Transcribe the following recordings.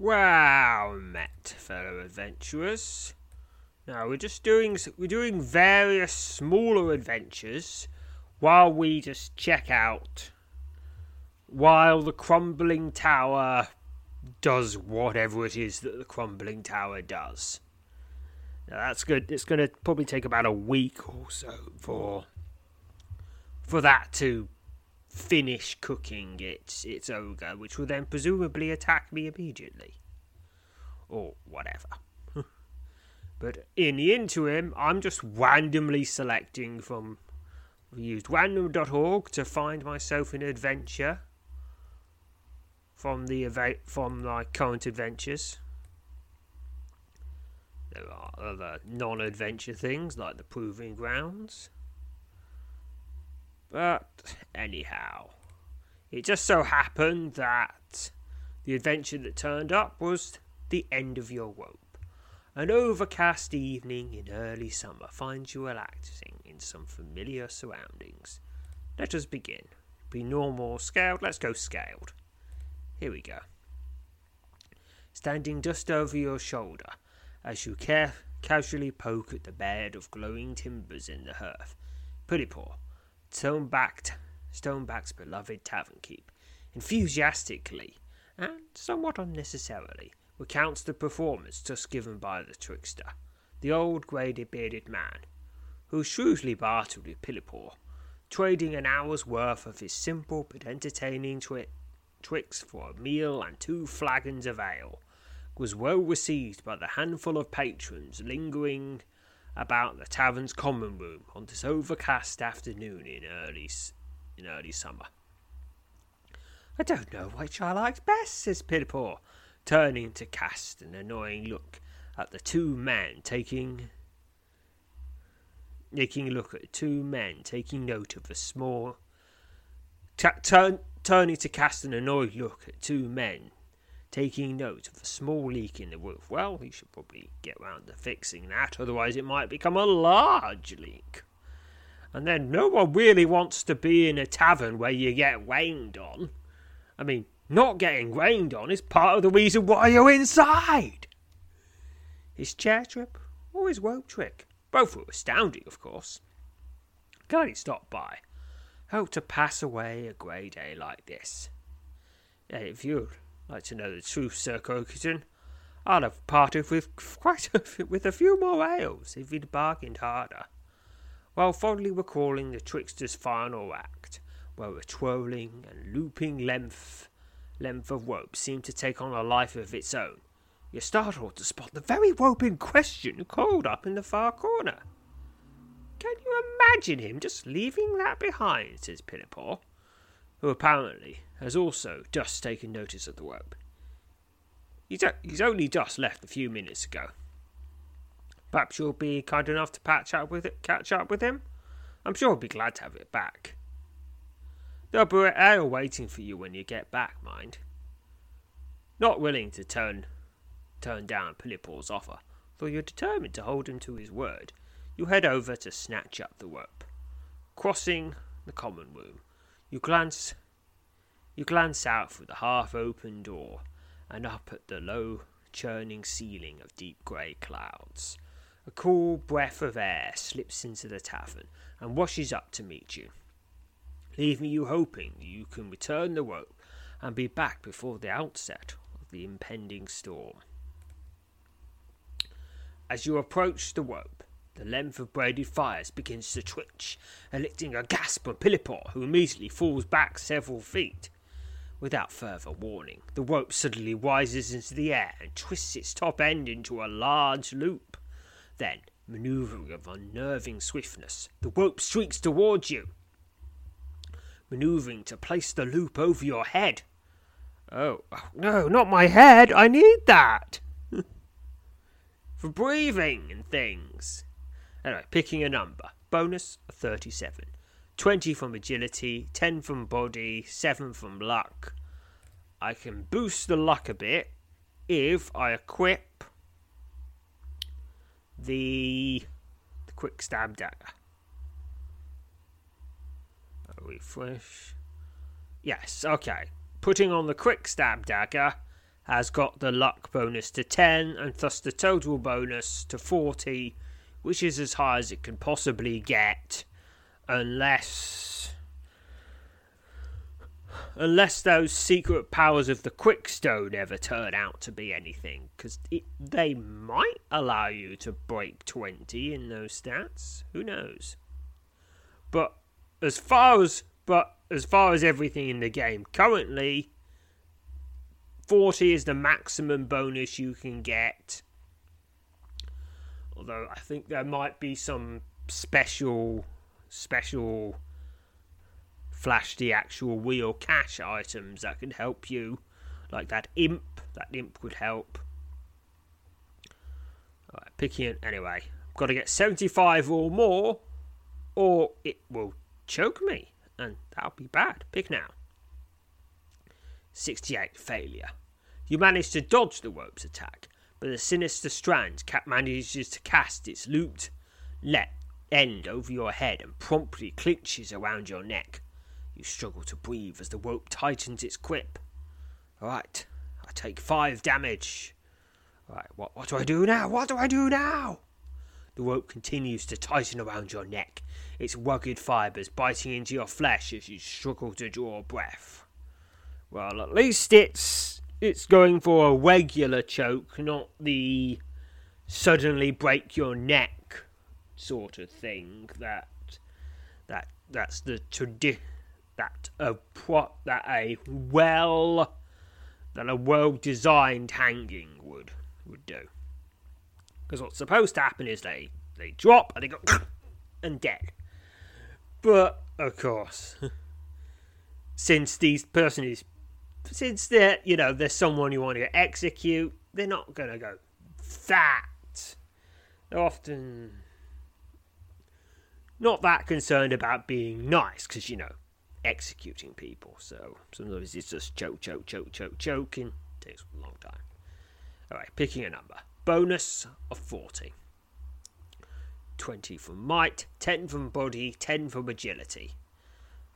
Wow, met fellow adventurers. Now we're just doing we're doing various smaller adventures while we just check out while the crumbling tower does whatever it is that the crumbling tower does. Now that's good. It's going to probably take about a week or so for for that to finish cooking its its ogre, which will then presumably attack me immediately, or whatever. but in the interim, I'm just randomly selecting from. We used random.org to find myself an adventure from the event, from my current adventures. There are other non-adventure things like the proving grounds. But anyhow, it just so happened that the adventure that turned up was the end of your rope. An overcast evening in early summer finds you relaxing in some familiar surroundings. Let us begin. Be normal, scaled. Let's go scaled. Here we go. Standing just over your shoulder, as you care- casually poke at the bed of glowing timbers in the hearth, Puddipore Stonebacked, Stoneback's beloved tavern keep, enthusiastically and somewhat unnecessarily recounts the performance just given by the trickster, the old grey bearded man, who shrewdly bartered with Pilipor, trading an hour's worth of his simple but entertaining twi- tricks for a meal and two flagons of ale, was well received by the handful of patrons lingering about the tavern's common room on this overcast afternoon in early in early summer. I don't know which I liked best, says Pilipor, turning to cast an annoying look at the two men taking taking a look at two men taking note of a small t- turn, turning to cast an annoyed look at two men taking note of a small leak in the roof. Well, he should probably get round to fixing that, otherwise it might become a large leak. And then no one really wants to be in a tavern where you get rained on. I mean, not getting rained on is part of the reason why you're inside. His chair trip or his rope trick, both were astounding, of course. He stopped by. Hope to pass away a grey day like this. Yeah, if you'd like to know the truth, Sir Crokerton, I'd have parted with quite a, with a few more ales if he'd bargained harder. While fondly recalling the trickster's final act, where a twirling and looping length length of rope seemed to take on a life of its own, you're startled to spot the very rope in question coiled up in the far corner. Can you imagine him just leaving that behind? says Pilipor, who apparently has also just taken notice of the rope. He's, a- he's only just left a few minutes ago. Perhaps you'll be kind enough to patch up with it, catch up with him. I'm sure he'll be glad to have it back. There'll be ale waiting for you when you get back, mind. Not willing to turn turn down Pilipor's offer, though you're determined to hold him to his word, you head over to snatch up the rope. Crossing the common room, you glance you glance out through the half open door and up at the low churning ceiling of deep grey clouds. A cool breath of air slips into the tavern and washes up to meet you, leaving you hoping you can return the rope and be back before the outset of the impending storm. As you approach the rope, the length of braided fires begins to twitch, eliciting a gasp from Pilipor, who immediately falls back several feet. Without further warning, the rope suddenly rises into the air and twists its top end into a large loop. Then, maneuvering with unnerving swiftness, the rope streaks towards you, maneuvering to place the loop over your head. Oh, no, not my head. I need that. For breathing and things. Anyway, picking a number. Bonus 37. 20 from agility, 10 from body, 7 from luck. I can boost the luck a bit if I equip the, the quick stab dagger. A refresh. Yes, okay. Putting on the quick stab dagger has got the luck bonus to 10 and thus the total bonus to 40, which is as high as it can possibly get unless unless those secret powers of the quickstone ever turn out to be anything because they might allow you to break 20 in those stats. Who knows? But as far as but as far as everything in the game currently 40 is the maximum bonus you can get. Although i think there might be some special special flash the actual wheel cash items that can help you like that imp that imp would help. Alright, picking it anyway. I've got to get 75 or more or it will choke me and that'll be bad. Pick now. 68 failure. You manage to dodge the rope's attack but the sinister strand cap manages to cast its looped let end over your head and promptly clinches around your neck. You struggle to breathe as the rope tightens its grip. Alright, I take five damage. Alright, what, what do I do now? What do I do now? The rope continues to tighten around your neck, its rugged fibres biting into your flesh as you struggle to draw breath. Well, at least it's it's going for a regular choke, not the suddenly break your neck sort of thing that that that's the tradi- that a pro- that a well that a well designed hanging would would do. Because what's supposed to happen is they they drop and they go and dead. But of course, since these person is since they're you know there's someone you want to execute, they're not gonna go that. They're often not that concerned about being nice because you know executing people. So sometimes it's just choke, choke, choke, choke, choking. Takes a long time. All right, picking a number. Bonus of forty. 20 from might, 10 from body, 10 from agility.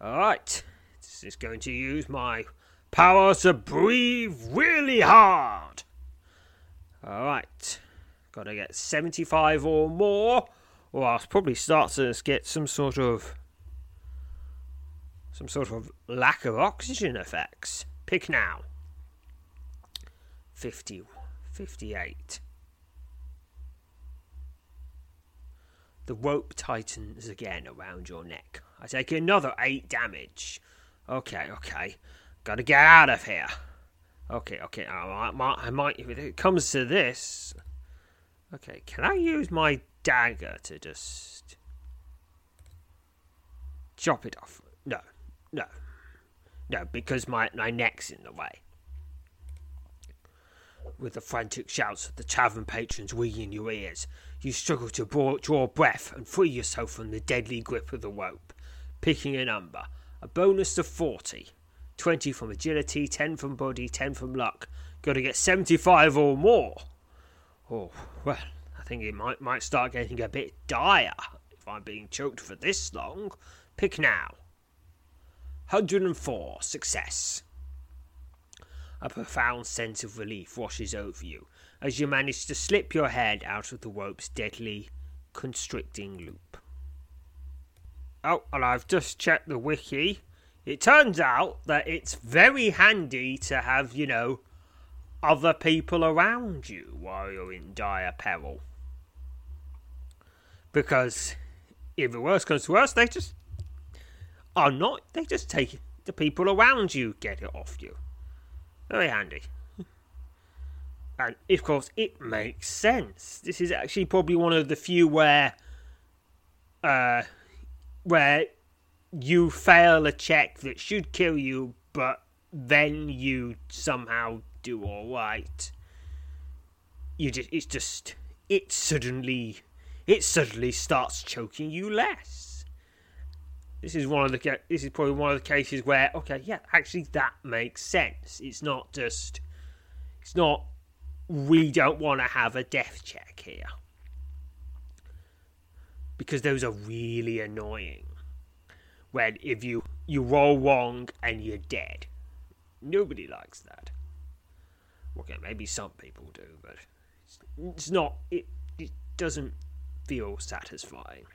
Alright, this is going to use my power to breathe really hard. Alright, gotta get 75 or more or I'll probably start to get some sort of some sort of lack of oxygen effects. Pick now. 50, 58. The rope tightens again around your neck. I take another 8 damage. Okay, okay. Gotta get out of here. Okay, okay. I might, I might, if it comes to this. Okay, can I use my dagger to just chop it off. No, no, no, because my, my neck's in the way. With the frantic shouts of the tavern patrons ringing in your ears, you struggle to draw, draw breath and free yourself from the deadly grip of the rope, picking a number. A bonus of 40. 20 from agility, 10 from body, 10 from luck. Gotta get 75 or more. Oh, well, think it might might start getting a bit dire if I'm being choked for this long. Pick now. 104. Success. A profound sense of relief washes over you as you manage to slip your head out of the rope's deadly, constricting loop. Oh, and I've just checked the wiki. It turns out that it's very handy to have, you know, other people around you while you're in dire peril. Because if the worst comes to worst, they just are not. They just take the people around you get it off you. Very handy. And of course, it makes sense. This is actually probably one of the few where, uh, where you fail a check that should kill you, but then you somehow do all right. You just it's just it suddenly it suddenly starts choking you less. This is one of the this is probably one of the cases where okay, yeah, actually that makes sense. It's not just it's not we don't want to have a death check here. Because those are really annoying. When if you you roll wrong and you're dead. Nobody likes that. Okay, maybe some people do, but it's, it's not. It it doesn't feel satisfying.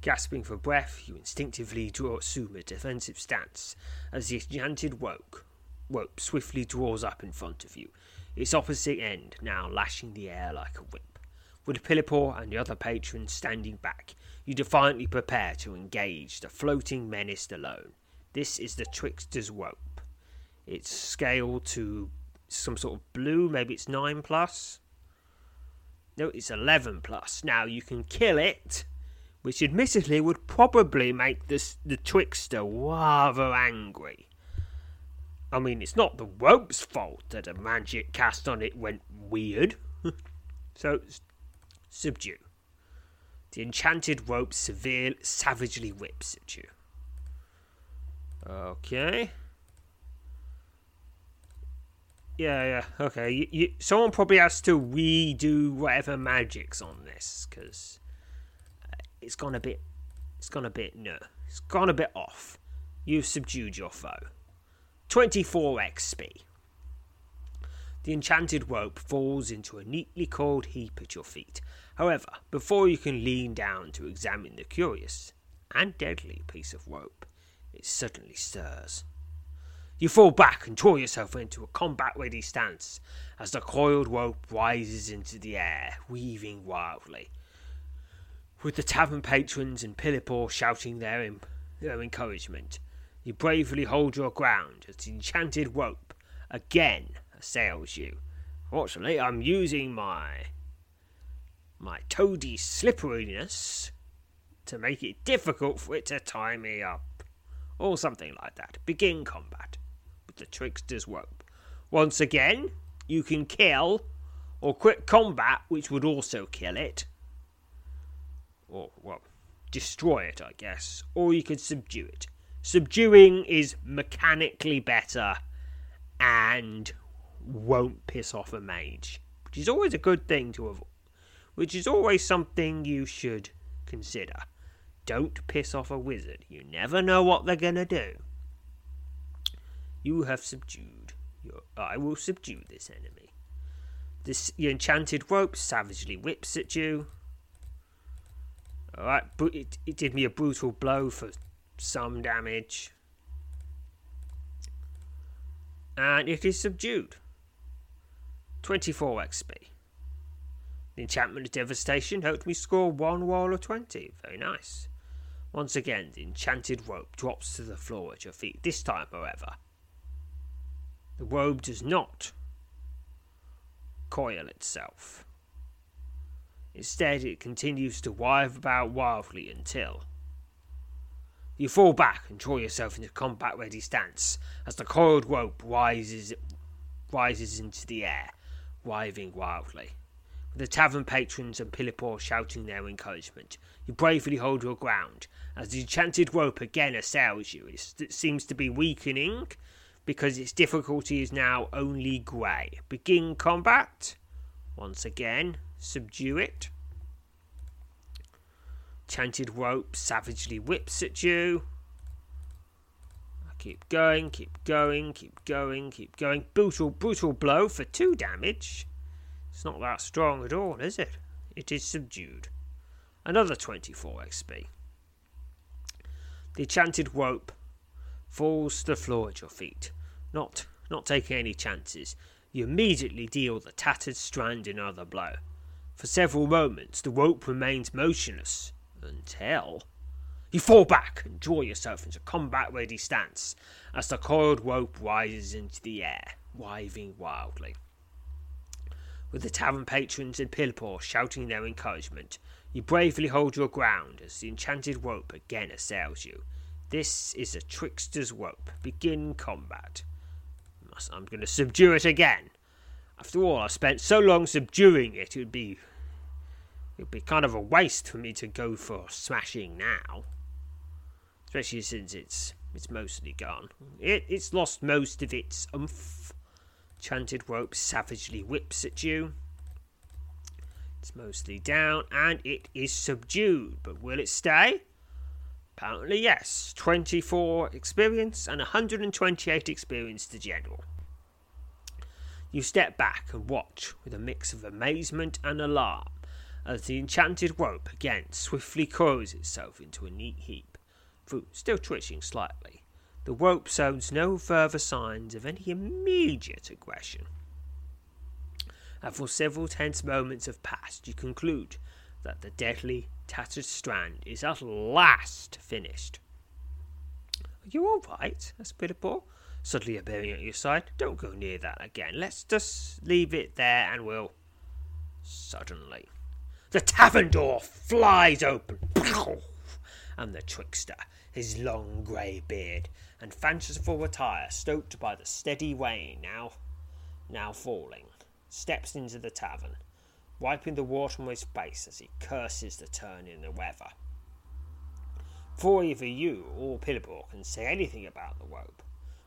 Gasping for breath, you instinctively draw, assume a defensive stance as the enchanted rope, rope swiftly draws up in front of you, its opposite end now lashing the air like a whip. With Philippor and the other patrons standing back, you defiantly prepare to engage the floating menace alone. This is the trickster's rope. It's scaled to some sort of blue, maybe it's 9 plus. No, it's 11 plus. Now you can kill it, which admittedly would probably make this, the trickster rather angry. I mean, it's not the rope's fault that a magic cast on it went weird. so, subdue. The enchanted rope severe, savagely whips at you. Okay. Yeah, yeah, okay. You, you, someone probably has to redo whatever magic's on this because uh, it's gone a bit. It's gone a bit no. It's gone a bit off. You've subdued your foe. 24 XP. The enchanted rope falls into a neatly coiled heap at your feet. However, before you can lean down to examine the curious and deadly piece of rope, it suddenly stirs. You fall back and draw yourself into a combat ready stance as the coiled rope rises into the air, weaving wildly. With the tavern patrons and Philippor shouting their, imp- their encouragement, you bravely hold your ground as the enchanted rope again assails you. Fortunately, I'm using my my toady slipperiness to make it difficult for it to tie me up, or something like that. Begin combat the trickster's rope. Once again, you can kill or quick combat, which would also kill it. Or, well, destroy it, I guess. Or you could subdue it. Subduing is mechanically better and won't piss off a mage, which is always a good thing to avoid. Which is always something you should consider. Don't piss off a wizard. You never know what they're gonna do. You have subdued. Your, uh, I will subdue this enemy. This enchanted rope savagely whips at you. Alright, but it, it did me a brutal blow for some damage. And it is subdued. 24 XP. The enchantment of devastation helped me score one roll of 20. Very nice. Once again, the enchanted rope drops to the floor at your feet. This time, however, the robe does not coil itself. Instead, it continues to wive about wildly until you fall back and draw yourself into combat ready stance as the coiled rope rises rises into the air, wiving wildly. With the tavern patrons and Philippor shouting their encouragement, you bravely hold your ground as the enchanted rope again assails you. It seems to be weakening because its difficulty is now only grey. Begin combat. Once again, subdue it. Chanted rope savagely whips at you. Keep going, keep going, keep going, keep going. Brutal, brutal blow for two damage. It's not that strong at all, is it? It is subdued. Another 24 XP. The enchanted rope falls to the floor at your feet. Not, not taking any chances, you immediately deal the tattered strand another blow. For several moments, the rope remains motionless until you fall back and draw yourself into combat ready stance as the coiled rope rises into the air, wiving wildly. With the tavern patrons and Philippor shouting their encouragement, you bravely hold your ground as the enchanted rope again assails you. This is a trickster's rope. Begin combat. I'm going to subdue it again. After all, I spent so long subduing it, it would be it would be kind of a waste for me to go for smashing now. Especially since it's it's mostly gone. It it's lost most of its umph. Chanted rope savagely whips at you. It's mostly down and it is subdued, but will it stay? Apparently, yes. 24 experience and 128 experience to general. You step back and watch with a mix of amazement and alarm as the enchanted rope again swiftly coils itself into a neat heap, though still twitching slightly. The rope shows no further signs of any immediate aggression. And for several tense moments have passed, you conclude that the deadly, tattered strand is at last finished. Are you all right? asked Billipore, suddenly appearing at your side. Don't go near that again. Let's just leave it there and we'll. Suddenly, the tavern door flies open, and the trickster, his long grey beard and fanciful attire stoked by the steady rain now, now falling, steps into the tavern wiping the water from his face as he curses the turn in the weather. For either you or Pillipore can say anything about the rope,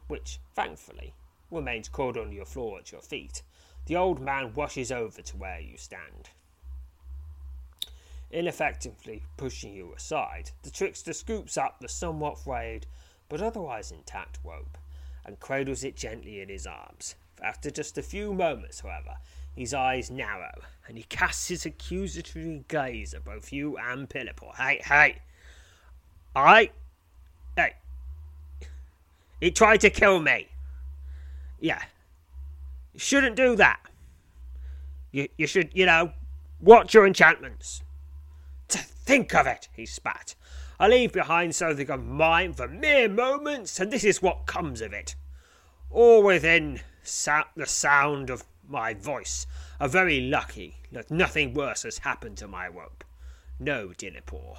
which, thankfully, remains coiled on your floor at your feet, the old man rushes over to where you stand. Ineffectively pushing you aside, the trickster scoops up the somewhat frayed but otherwise intact rope and cradles it gently in his arms. After just a few moments, however, his eyes narrow, and he casts his accusatory gaze at both you and Pillipore. Hey, hey! I. Hey! He tried to kill me! Yeah. You shouldn't do that. You, you should, you know, watch your enchantments. To think of it, he spat. I leave behind something of mine for mere moments, and this is what comes of it. All within the sound of my voice are very lucky that nothing worse has happened to my rope. No, Dillipore.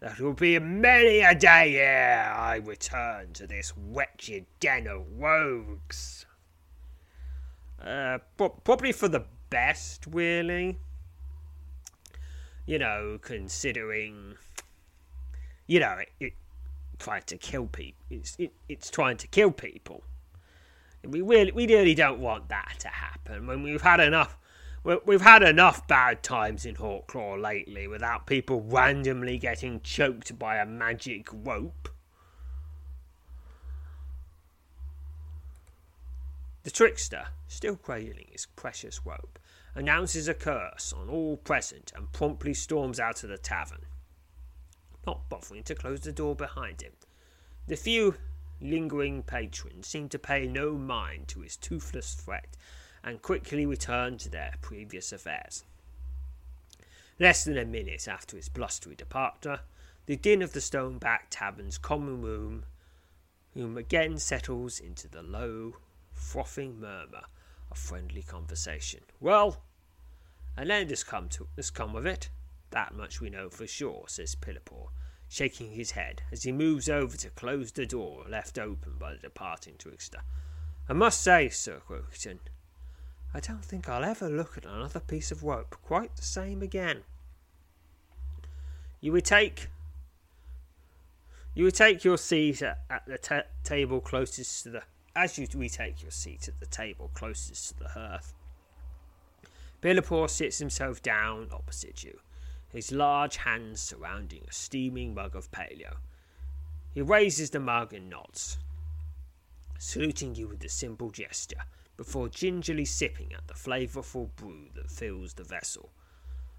That will be many a day ere I return to this wretched den of rogues. Uh, probably for the best, really. You know, considering, you know, it, it trying to kill people. It's it, it's trying to kill people. We really, we really don't want that to happen. When we've had enough, we've had enough bad times in Hawklaw lately without people randomly getting choked by a magic rope. The trickster, still cradling his precious rope, announces a curse on all present and promptly storms out of the tavern, not bothering to close the door behind him. The few lingering patrons seem to pay no mind to his toothless threat and quickly returned to their previous affairs. Less than a minute after his blustery departure, the din of the Stoneback tavern's common room room again settles into the low, frothing murmur of friendly conversation. Well, an end has come to has come of it. That much we know for sure, says Pillipore, shaking his head as he moves over to close the door left open by the departing trickster. I must say, Sir Crokerton, I don't think I'll ever look at another piece of rope quite the same again. You would take you would take your seat at, the ta- table closest to the as you retake your seat at the table closest to the hearth. Billipore sits himself down opposite you his large hands surrounding a steaming mug of paleo. He raises the mug and nods, saluting you with a simple gesture before gingerly sipping at the flavourful brew that fills the vessel.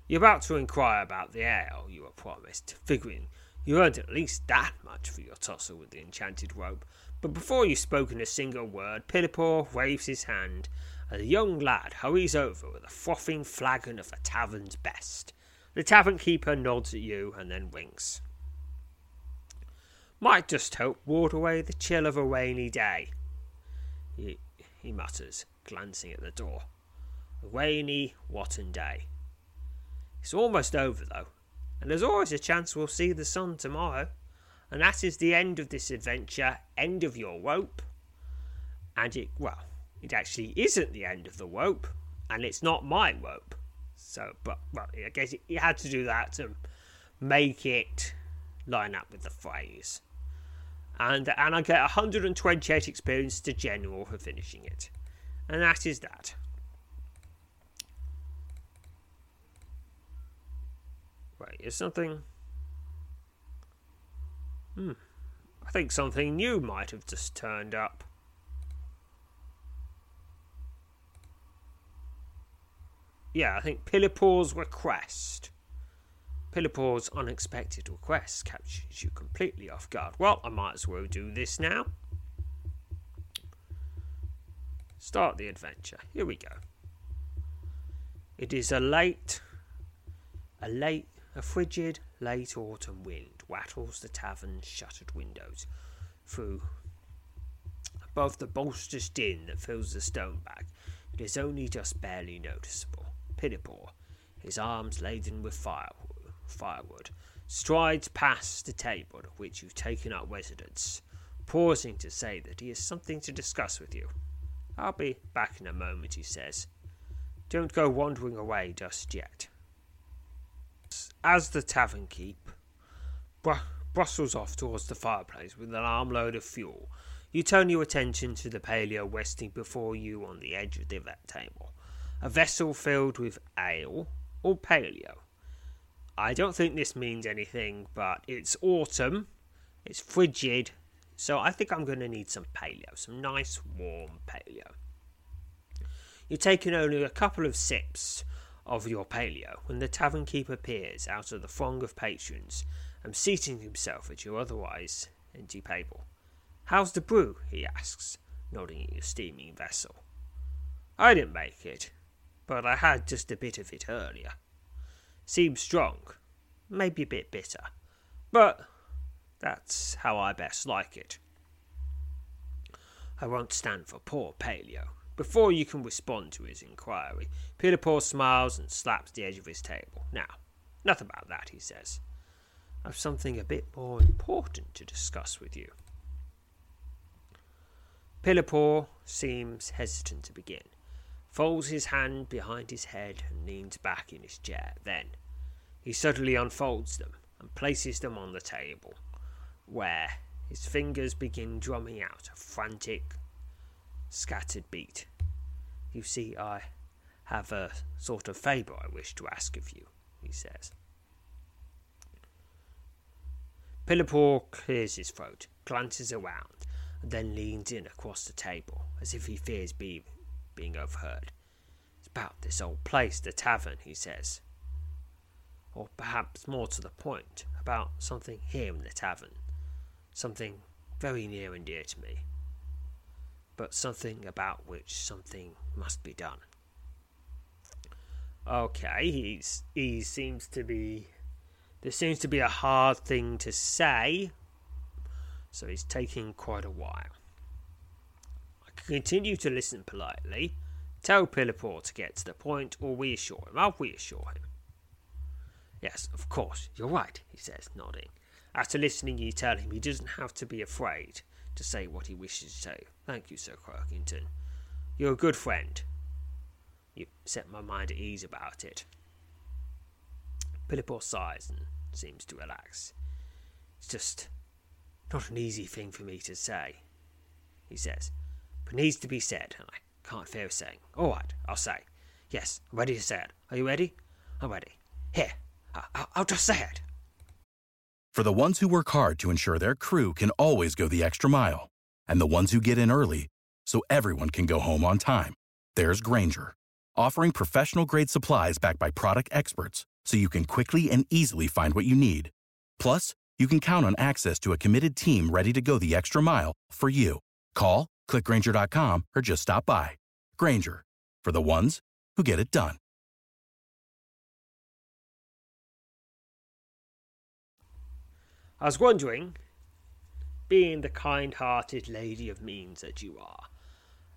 You're about to inquire about the ale you were promised, figuring you earned at least that much for your tussle with the enchanted rope, but before you've spoken a single word, Pillipore waves his hand, and a young lad hurries over with a frothing flagon of the tavern's best. The tavern keeper nods at you and then winks. Might just help ward away the chill of a rainy day, he, he mutters, glancing at the door. A rainy, Watton day. It's almost over, though, and there's always a chance we'll see the sun tomorrow. And that is the end of this adventure, end of your rope. And it, well, it actually isn't the end of the rope, and it's not my rope. So, but, well, I guess you had to do that to make it line up with the phrase. And, and I get 128 experience to general for finishing it. And that is that. Right, is something. Hmm. I think something new might have just turned up. Yeah, I think Pillipor's request. Pillipor's unexpected request captures you completely off guard. Well, I might as well do this now. Start the adventure. Here we go. It is a late, a late, a frigid late autumn wind wattles the tavern's shuttered windows through above the bolster's din that fills the Stoneback. It is only just barely noticeable. Pillipore, his arms laden with firewood, firewood, strides past the table at which you've taken up residence, pausing to say that he has something to discuss with you. I'll be back in a moment, he says. Don't go wandering away just yet. As the tavern keep br- brustles off towards the fireplace with an armload of fuel, you turn your attention to the paleo resting before you on the edge of the table a vessel filled with ale or paleo. I don't think this means anything, but it's autumn, it's frigid, so I think I'm going to need some paleo, some nice warm paleo. You've taken only a couple of sips of your paleo when the tavern keeper appears out of the throng of patrons and seating himself at your otherwise empty table. How's the brew? he asks, nodding at your steaming vessel. I didn't make it, but I had just a bit of it earlier. Seems strong, maybe a bit bitter, but that's how I best like it. I won't stand for poor Paleo. Before you can respond to his inquiry, Peter smiles and slaps the edge of his table. Now, nothing about that, he says. I've something a bit more important to discuss with you. Pillipore seems hesitant to begin folds his hand behind his head and leans back in his chair. Then he suddenly unfolds them and places them on the table, where his fingers begin drumming out a frantic, scattered beat. You see, I have a sort of favour I wish to ask of you, he says. Pillipore clears his throat, glances around, and then leans in across the table, as if he fears being being overheard. It's about this old place, the tavern, he says. Or perhaps more to the point, about something here in the tavern. Something very near and dear to me. But something about which something must be done. Okay, he's he seems to be this seems to be a hard thing to say. So he's taking quite a while continue to listen politely, tell Pillipore to get to the point, or reassure him. I'll reassure him. Yes, of course, you're right, he says, nodding. After listening, you tell him he doesn't have to be afraid to say what he wishes to say. Thank you, Sir Croakington. You're a good friend. You set my mind at ease about it. Pillipore sighs and seems to relax. It's just not an easy thing for me to say, he says but needs to be said, and I can't fear saying. All right, I'll say. Yes, I'm ready to say it. Are you ready? I'm ready. Here, I- I'll just say it. For the ones who work hard to ensure their crew can always go the extra mile, and the ones who get in early so everyone can go home on time, there's Grainger, offering professional grade supplies backed by product experts so you can quickly and easily find what you need. Plus, you can count on access to a committed team ready to go the extra mile for you. Call Click Grainger.com or just stop by. Grainger, for the ones who get it done. I was wondering, being the kind hearted lady of means that you are,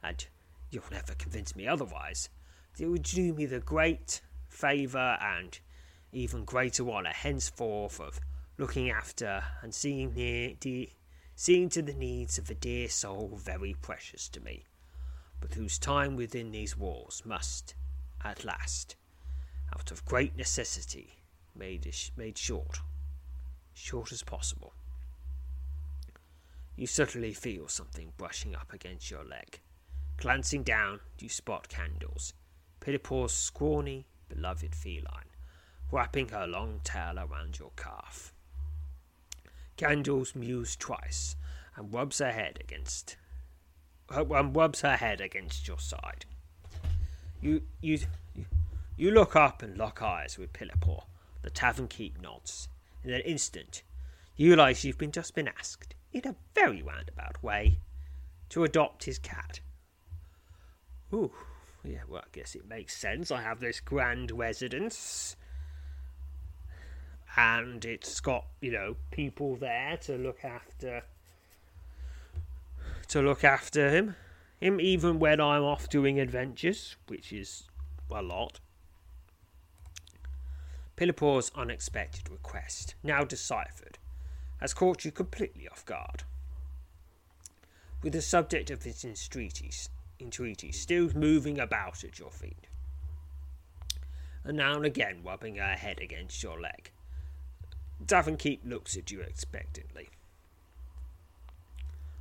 and you'll never convince me otherwise, that it would do me the great favour and even greater honour henceforth of looking after and seeing, the, de- seeing to the needs of a dear soul very precious to me, but whose time within these walls must, at last, out of great necessity, made, made short, short as possible. You certainly feel something brushing up against your leg. Glancing down, you spot Candles, Pitipore's scrawny, beloved feline, wrapping her long tail around your calf. Candles mews twice and rubs her head against uh, and rubs her head against your side. You you you look up and lock eyes with Pilipore. The tavern keep nods. In an instant, you realize you've been just been asked in a very roundabout way, to adopt his cat. Ooh, yeah, well, I guess it makes sense. I have this grand residence, and it's got, you know, people there to look after. To look after him. Him even when I'm off doing adventures, which is a lot. Pilipore's unexpected request, now deciphered, has caught you completely off guard. With the subject of his entreaties, entreaties still moving about at your feet, and now and again rubbing her head against your leg, Davenkeep looks at you expectantly.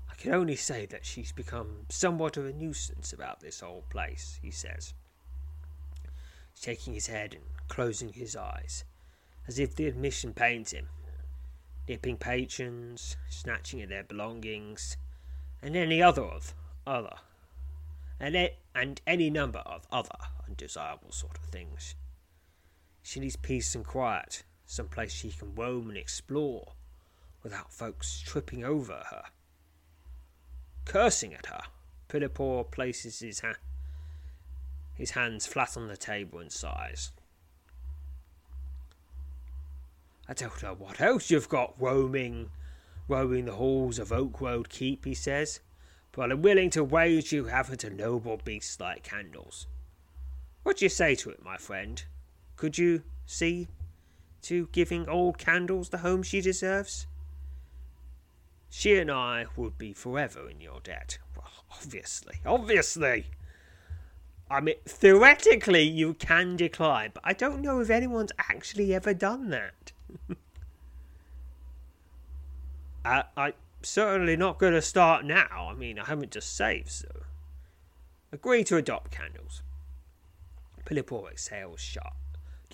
I can only say that she's become somewhat of a nuisance about this whole place, he says, shaking his head and closing his eyes, as if the admission pains him nipping patrons, snatching at their belongings, and any other of other, and, it, and any number of other undesirable sort of things. She needs peace and quiet, some place she can roam and explore, without folks tripping over her, cursing at her. Pilipore places his, ha- his hands flat on the table and sighs. I don't know what else you've got roaming, roaming the halls of Oakwold Keep, he says, but I'm willing to wager you haven't a noble beast like Candles. What do you say to it, my friend? Could you see to giving old Candles the home she deserves? She and I would be forever in your debt. Well, obviously, obviously. I mean, theoretically, you can decline, but I don't know if anyone's actually ever done that. I, uh, I'm certainly not going to start now. I mean, I haven't just saved, so. Agree to adopt candles. Pilipore exhales shut,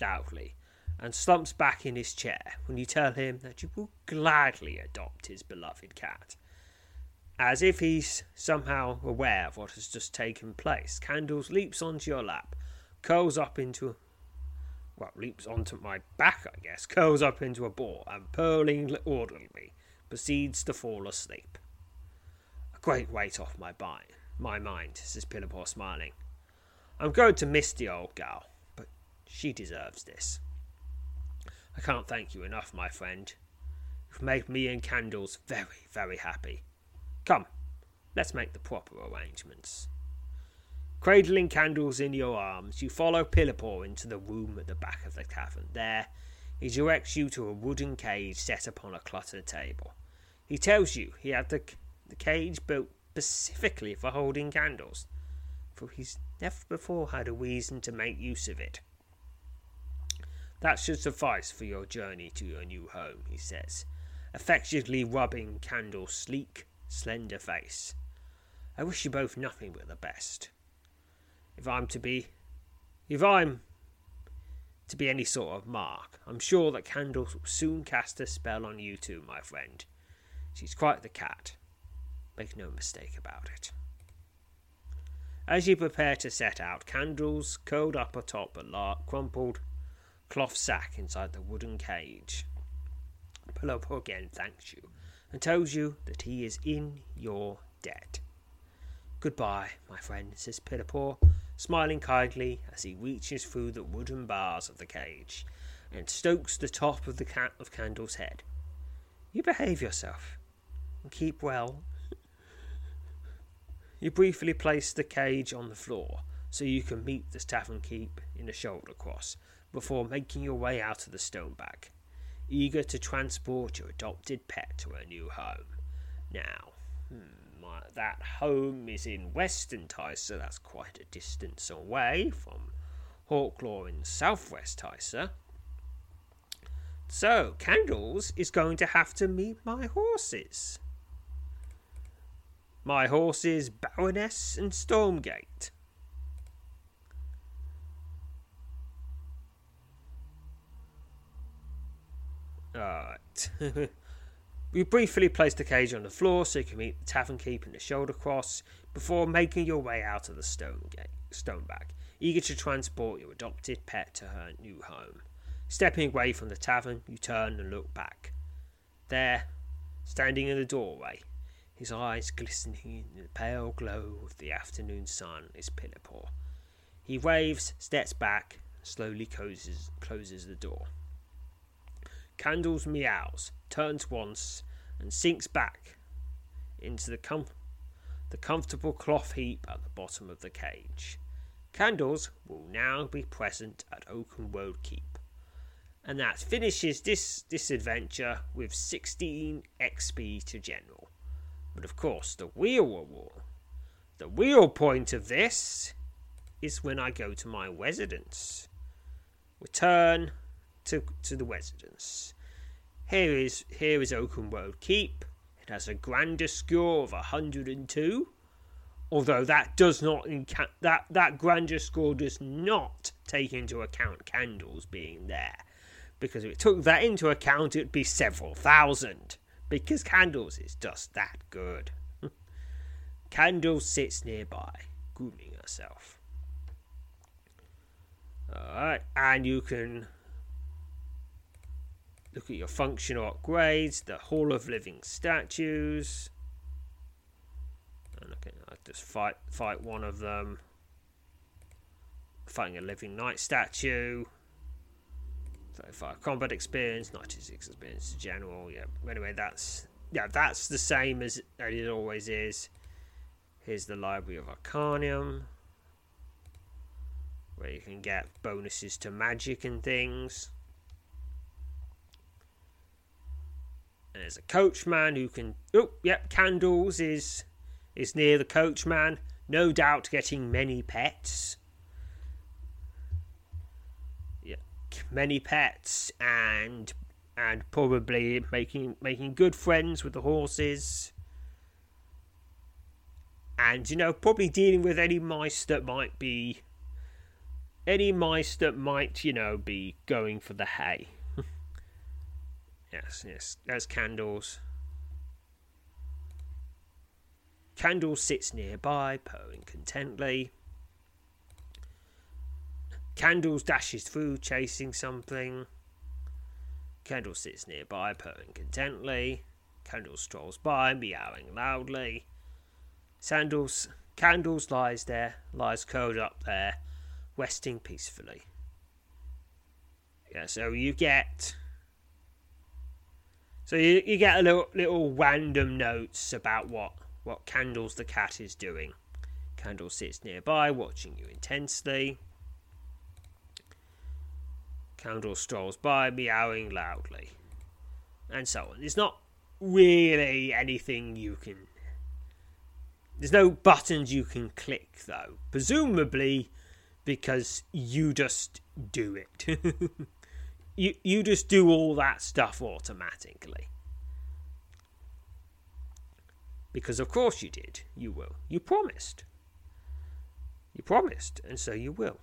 loudly, and slumps back in his chair when you tell him that you will gladly adopt his beloved cat. As if he's somehow aware of what has just taken place, Candles leaps onto your lap, curls up into well, leaps onto my back, I guess, curls up into a ball, and purling orderly, proceeds to fall asleep. A great weight off my mind, my mind, says Pilipore, smiling. I'm going to miss the old gal, but she deserves this. I can't thank you enough, my friend. You've made me and Candles very, very happy. Come, let's make the proper arrangements. Cradling candles in your arms, you follow Pilipore into the room at the back of the cavern. There, he directs you to a wooden cage set upon a cluttered table. He tells you he had the, the cage built specifically for holding candles, for he's never before had a reason to make use of it. That should suffice for your journey to your new home, he says, affectionately rubbing Candle's sleek, slender face. I wish you both nothing but the best if I'm to be if I'm to be any sort of mark, I'm sure that Candle will soon cast a spell on you too, my friend. She's quite the cat. Make no mistake about it. As you prepare to set out, Candles curled up atop a lark crumpled cloth sack inside the wooden cage. Pilipore again thanks you and tells you that he is in your debt. Goodbye, my friend, says Pilipore, smiling kindly as he reaches through the wooden bars of the cage and strokes the top of the cat of Candle's head. You behave yourself and keep well. you briefly place the cage on the floor so you can meet the tavern keep in a shoulder cross before making your way out of the Stoneback. eager to transport your adopted pet to a new home. Now, hmm, my, that home is in Western Tysa, that's quite a distance away from Hawklaw in southwest Tysa. So, Candles is going to have to meet my horses. My horses, Baroness and Stormgate. Alright. you briefly place the cage on the floor so you can meet the tavern keep and the shoulder cross before making your way out of the stone gate, stoneback, eager to transport your adopted pet to her new home. Stepping away from the tavern, you turn and look back. There, standing in the doorway, his eyes glistening in the pale glow of the afternoon sun, is Pillipore. He waves, steps back, slowly closes, closes the door. Candles meows, turns once, and sinks back into the, com- the comfortable cloth heap at the bottom of the cage. Candles will now be present at Oaken Oakenwold Keep. And that finishes this, this adventure with 16 XP to General. But of course, the real reward, the real point of this, is when I go to my residence. Return to, to the residence. Here is here is Oakenwold Keep. It has a grandeur score of 102, although that does not inca- that that grandeur score does not take into account candles being there, because if it took that into account, it'd be several thousand. Because candles is just that good. Candles sits nearby, grooming herself. Alright, and you can look at your functional upgrades, the Hall of Living Statues. And I can I just fight fight one of them. Fighting a living knight statue. 35 combat experience, 96 experience general. Yeah. Anyway, that's yeah, that's the same as it always is. Here's the Library of Arcanium, where you can get bonuses to magic and things. And there's a coachman who can. Oh, yep, Candles is is near the coachman. No doubt getting many pets. Yeah, many pets and and probably making making good friends with the horses. And you know, probably dealing with any mice that might be any mice that might, you know, be going for the hay. Yes, yes. There's Candles. Candle sits nearby, purring contently. Candles dashes through, chasing something. Candle sits nearby, purring contently. Candle strolls by, meowing loudly. Sandals, Candles lies there, lies curled up there, resting peacefully. Yeah, so you get so you, you get a little little random notes about what what Candles the cat is doing. Candle sits nearby, watching you intensely. Candle strolls by, meowing loudly, and so on. It's not really anything you can. There's no buttons you can click though. Presumably, because you just do it. you you just do all that stuff automatically. Because of course you did. You will. You promised. You promised, and so you will.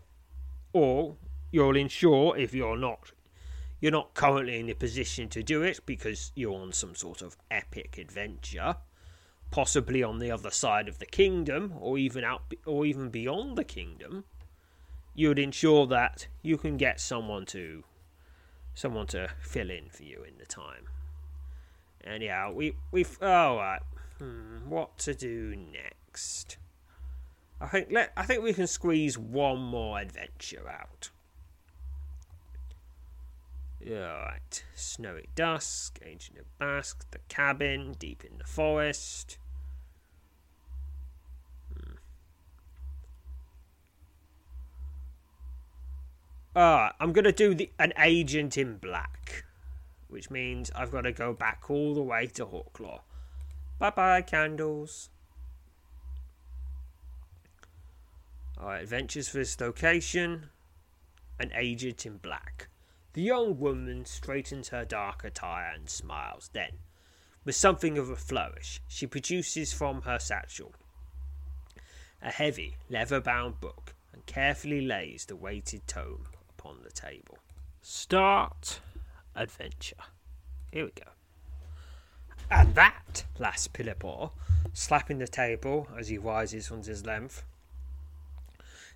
Or you'll ensure if you're not you're not currently in a position to do it because you're on some sort of epic adventure, possibly on the other side of the kingdom, or even out or even beyond the kingdom. You would ensure that you can get someone to someone to fill in for you in the time. Anyhow, we we've all right. Hmm, what to do next? I think let I think we can squeeze one more adventure out. Alright. Snowy Dusk, Ancient of Basque, the cabin, deep in the forest. Alright, I'm gonna do the an agent in black. which means I've got to go back all the way to Hawklaw. Bye bye, candles. Alright, adventures for this location. An agent in black. The young woman straightens her dark attire and smiles. Then, with something of a flourish, she produces from her satchel a heavy, leather bound book and carefully lays the weighted tome upon the table. Start adventure. Here we go. And that, laughs Philippa, slapping the table as he rises from his length,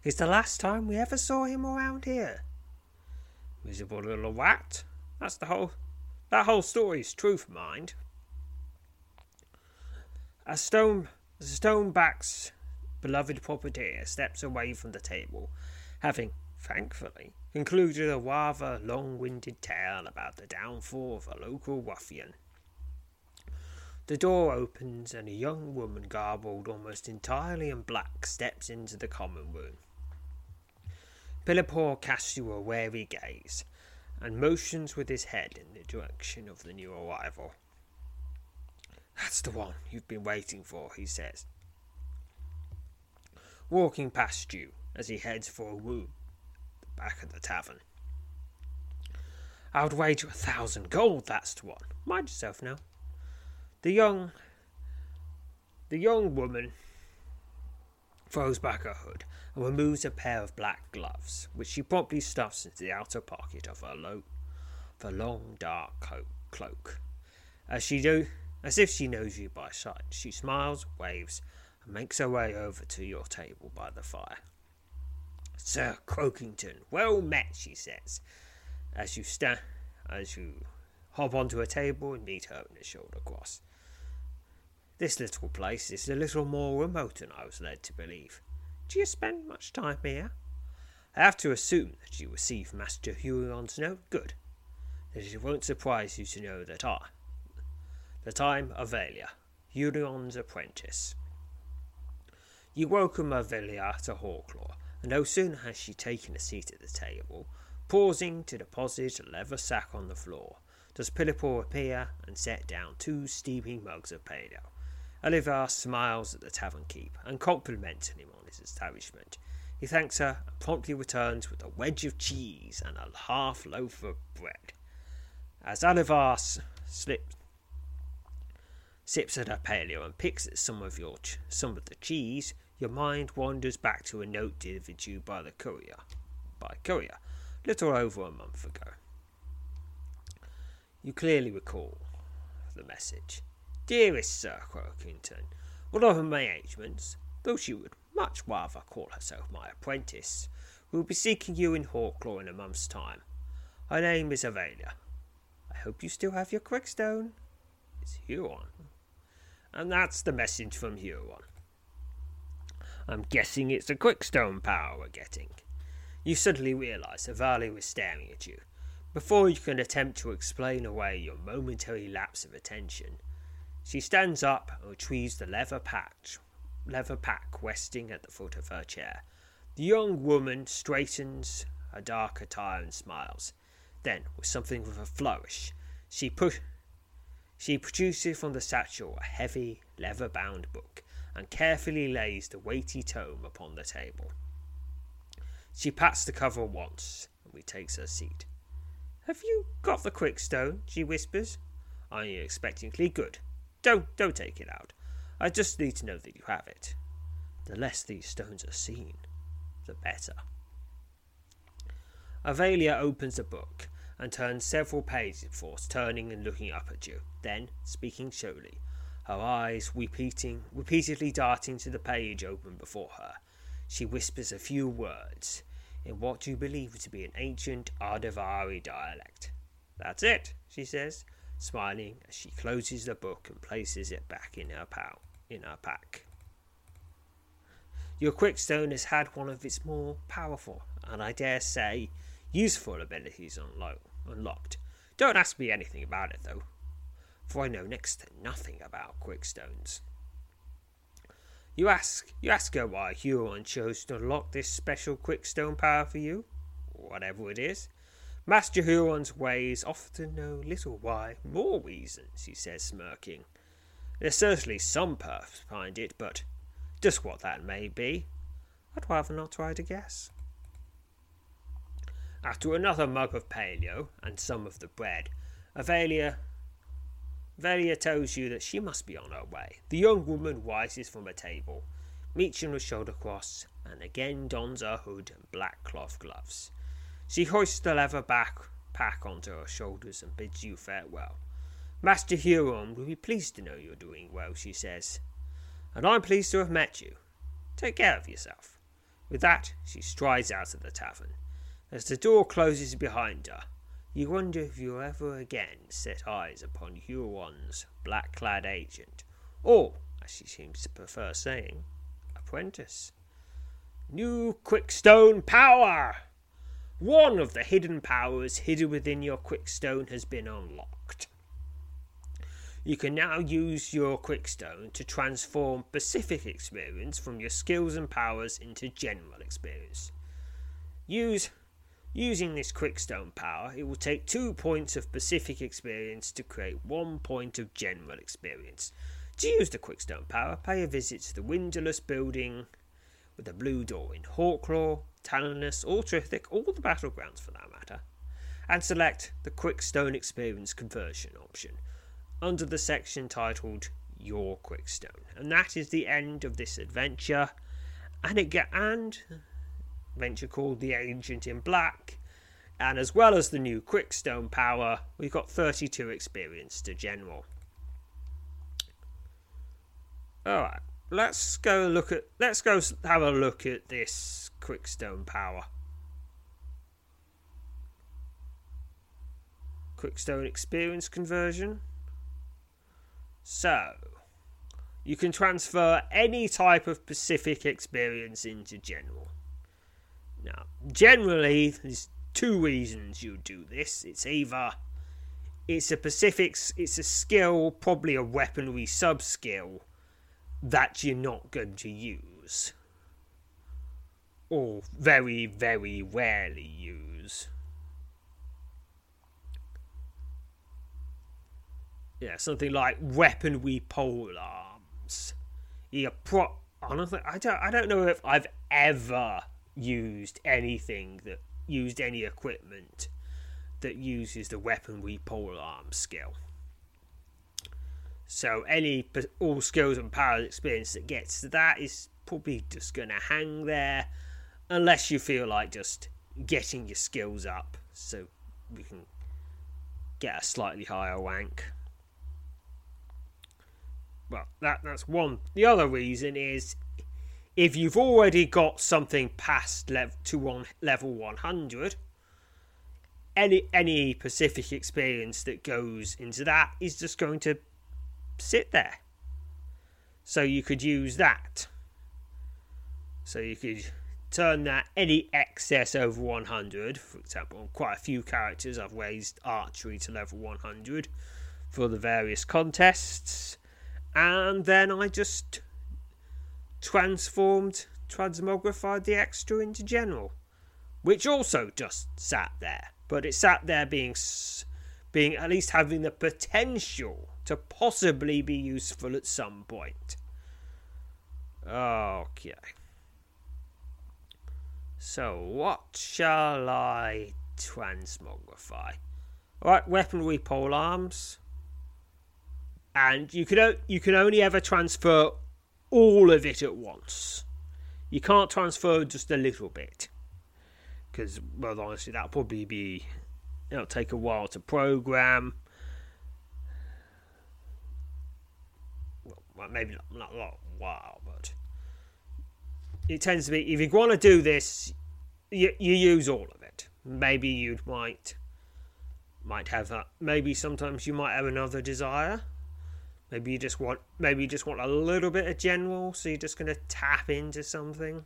is the last time we ever saw him around here. Miserable little rat. That's the whole. That whole story's truth, mind. A Stone, Stoneback's beloved puppeteer steps away from the table, having, thankfully, concluded a rather long-winded tale about the downfall of a local ruffian. The door opens and a young woman garbled almost entirely in black steps into the common room. Philippa casts you a wary gaze and motions with his head in the direction of the new arrival. That's the one you've been waiting for, he says, walking past you as he heads for a room back at the tavern. I would wager a thousand gold that's the one. Mind yourself now. The young the young woman throws back her hood and removes a pair of black gloves, which she promptly stuffs into the outer pocket of her, low, of her long dark coat, cloak. As she do, as if she knows you by sight, she smiles, waves, and makes her way over to your table by the fire. Sir Croakington, well met, she says, as you stand, as you hop onto a table and meet her in the shoulder cross. This little place is a little more remote than I was led to believe. Do you spend much time here? I have to assume that you received Master Huron's note. Good. That it won't surprise you to know that I, that I'm Avelia, Huron's apprentice. You welcome Avelia to Hawklaw, no sooner has she taken a seat at the table, pausing to deposit a leather sack on the floor, does Philippa appear and set down two steaming mugs of pale ale. Avelia smiles at the tavern keep and compliments him on his establishment. He thanks her and promptly returns with a wedge of cheese and a half loaf of bread. As Avelia slips, sips at her paleo and picks at some of your ch- some of the cheese, your mind wanders back to a note delivered to you by the courier, by courier, little over a month ago. You clearly recall the message. Dearest Sir Croakington, of my engagements, though she would much rather call herself my apprentice, will be seeking you in Hawklaw in a month's time. Her name is Avelia. I hope you still have your quickstone. It's Huron. And that's the message from Huron. I'm guessing it's a quickstone power we're getting. You suddenly realise Avelia was staring at you. Before you can attempt to explain away your momentary lapse of attention, she stands up and retrieves the leather pack, leather pack resting at the foot of her chair. The young woman straightens her dark attire and smiles. Then, with something of a flourish, she put she produces from the satchel a heavy, leather bound book and carefully lays the weighty tome upon the table. She pats the cover once, and we takes her seat. Have you got the quickstone? she whispers. You expectantly good? Don't don't take it out. I just need to know that you have it. The less these stones are seen, the better. Avelia opens the book and turns several pages before turning and looking up at you. Then, speaking slowly, her eyes repeating, repeatedly darting to the page open before her, she whispers a few words in what you believe to be an ancient Ardavari dialect. That's it, she says, smiling as she closes the book and places it back in her, pow- in her pack. Your Quickstone has had one of its more powerful, and I dare say, useful abilities unlo- unlocked. Don't ask me anything about it, though, for I know next to nothing about Quickstones. You ask, you ask her why Huron chose to unlock this special Quickstone power for you, whatever it is. Master Huron's ways often know little why, more reasons, he says, smirking. There's certainly some purpose behind it, but just what that may be, I'd rather not try to guess. After another mug of paleo and some of the bread, Avelia Velia tells you that she must be on her way. The young woman rises from a table, meets you with shoulder cross, and again dons her hood and black cloth gloves. She hoists the leather back pack onto her shoulders and bids you farewell. Master Huron will be pleased to know you're doing well, she says, and I'm pleased to have met you. Take care of yourself. With that, she strides out of the tavern. As the door closes behind her, you wonder if you'll ever again set eyes upon Huron's black clad agent, or, as she seems to prefer saying, apprentice. New Quickstone Power! One of the hidden powers hidden within your Quickstone has been unlocked. You can now use your Quickstone to transform specific experience from your skills and powers into general experience. Use Using this Quickstone power, it will take two points of specific experience to create one point of general experience. To use the Quickstone power, pay a visit to the windowless building with the blue door in Hawklaw, Talonless, or Trithik, all the battlegrounds for that matter, and select the Quickstone Experience Conversion option under the section titled Your Quickstone. And that is the end of this adventure. And it get and venture called The Agent in Black. And as well as the new Quickstone power, we've got 32 experience to general. Alright, let's go look at let's go have a look at this Quickstone power. Quickstone experience conversion. So, you can transfer any type of specific experience into general. Now, generally, there's two reasons you do this. It's either it's a Pacific's, it's a skill, probably a weaponry sub skill that you're not going to use, or very, very rarely use. Yeah, something like weaponry pole arms. Yeah, pro. Honestly, I don't. I don't know if I've ever used anything that used any equipment that uses the weaponry pole arm skill. So any all skills and powers experience that gets to that is probably just to hang there, unless you feel like just getting your skills up so we can get a slightly higher rank. Well, that that's one. The other reason is if you've already got something past level to one level 100 any any pacific experience that goes into that is just going to sit there. So you could use that. So you could turn that any excess over 100 for example quite a few characters i've raised archery to level 100 for the various contests and then i just transformed, transmogrified the extra into general, which also just sat there, but it sat there being being at least having the potential to possibly be useful at some point. Okay. So what shall I transmogrify? Alright, weaponry pole arms. And you can you can only ever transfer all of it at once. You can't transfer just a little bit. Because, well, honestly, that'll probably be. It'll take a while to program. Well, maybe not, not a lot while, but. It tends to be. If you want to do this, you, you use all of it. Maybe you might. Might have that. Maybe sometimes you might have another desire Maybe you just want maybe you just want a little bit of general, so you're just gonna tap into something.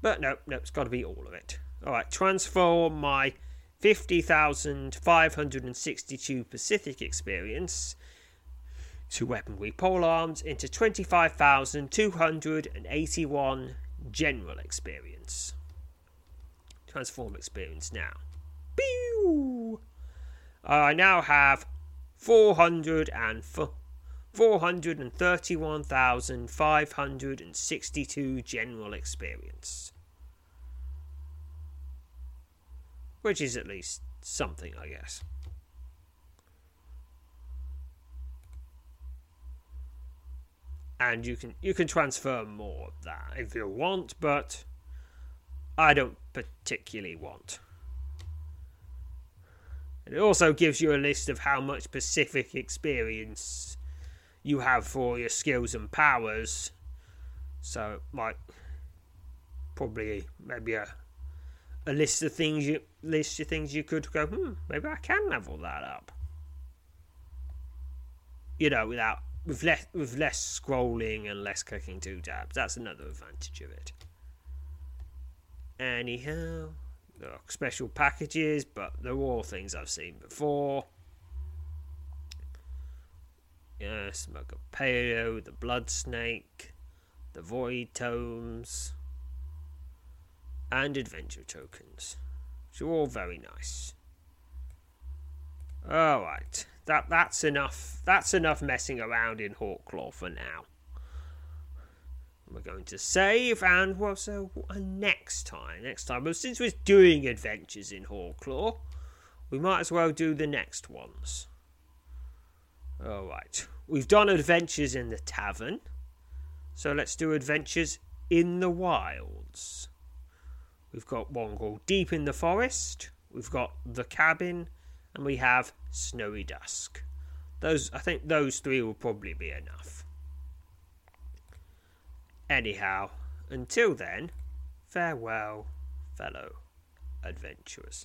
But no, no, it's got to be all of it. All right, transform my fifty thousand five hundred and sixty-two Pacific experience to weaponry pole arms into twenty-five thousand two hundred and eighty-one general experience. Transform experience now. I now have 400 and 431,562 general experience. Which is at least something, I guess. And you can you can transfer more of that if you want, but I don't particularly want. It also gives you a list of how much specific experience you have for your skills and powers. So, like, probably maybe a a list of things you list of things you could go. Hmm, maybe I can level that up. You know, without with less with less scrolling and less clicking two tabs. That's another advantage of it. Anyhow, are special packages, but they're all things I've seen before. Yes, Mugapeo, the Blood Snake, the Void Tomes, and Adventure Tokens. Which are all very nice. Alright. That that's enough that's enough messing around in Hawklaw for now. We're going to save and well so uh, uh, next time next time well since we're doing adventures in Hawklaw, we might as well do the next ones. Alright. We've done adventures in the tavern. So let's do adventures in the wilds. We've got one called Deep in the Forest. We've got The Cabin. And we have Snowy Dusk. Those I think those three will probably be enough. Anyhow, until then, farewell, fellow adventurers.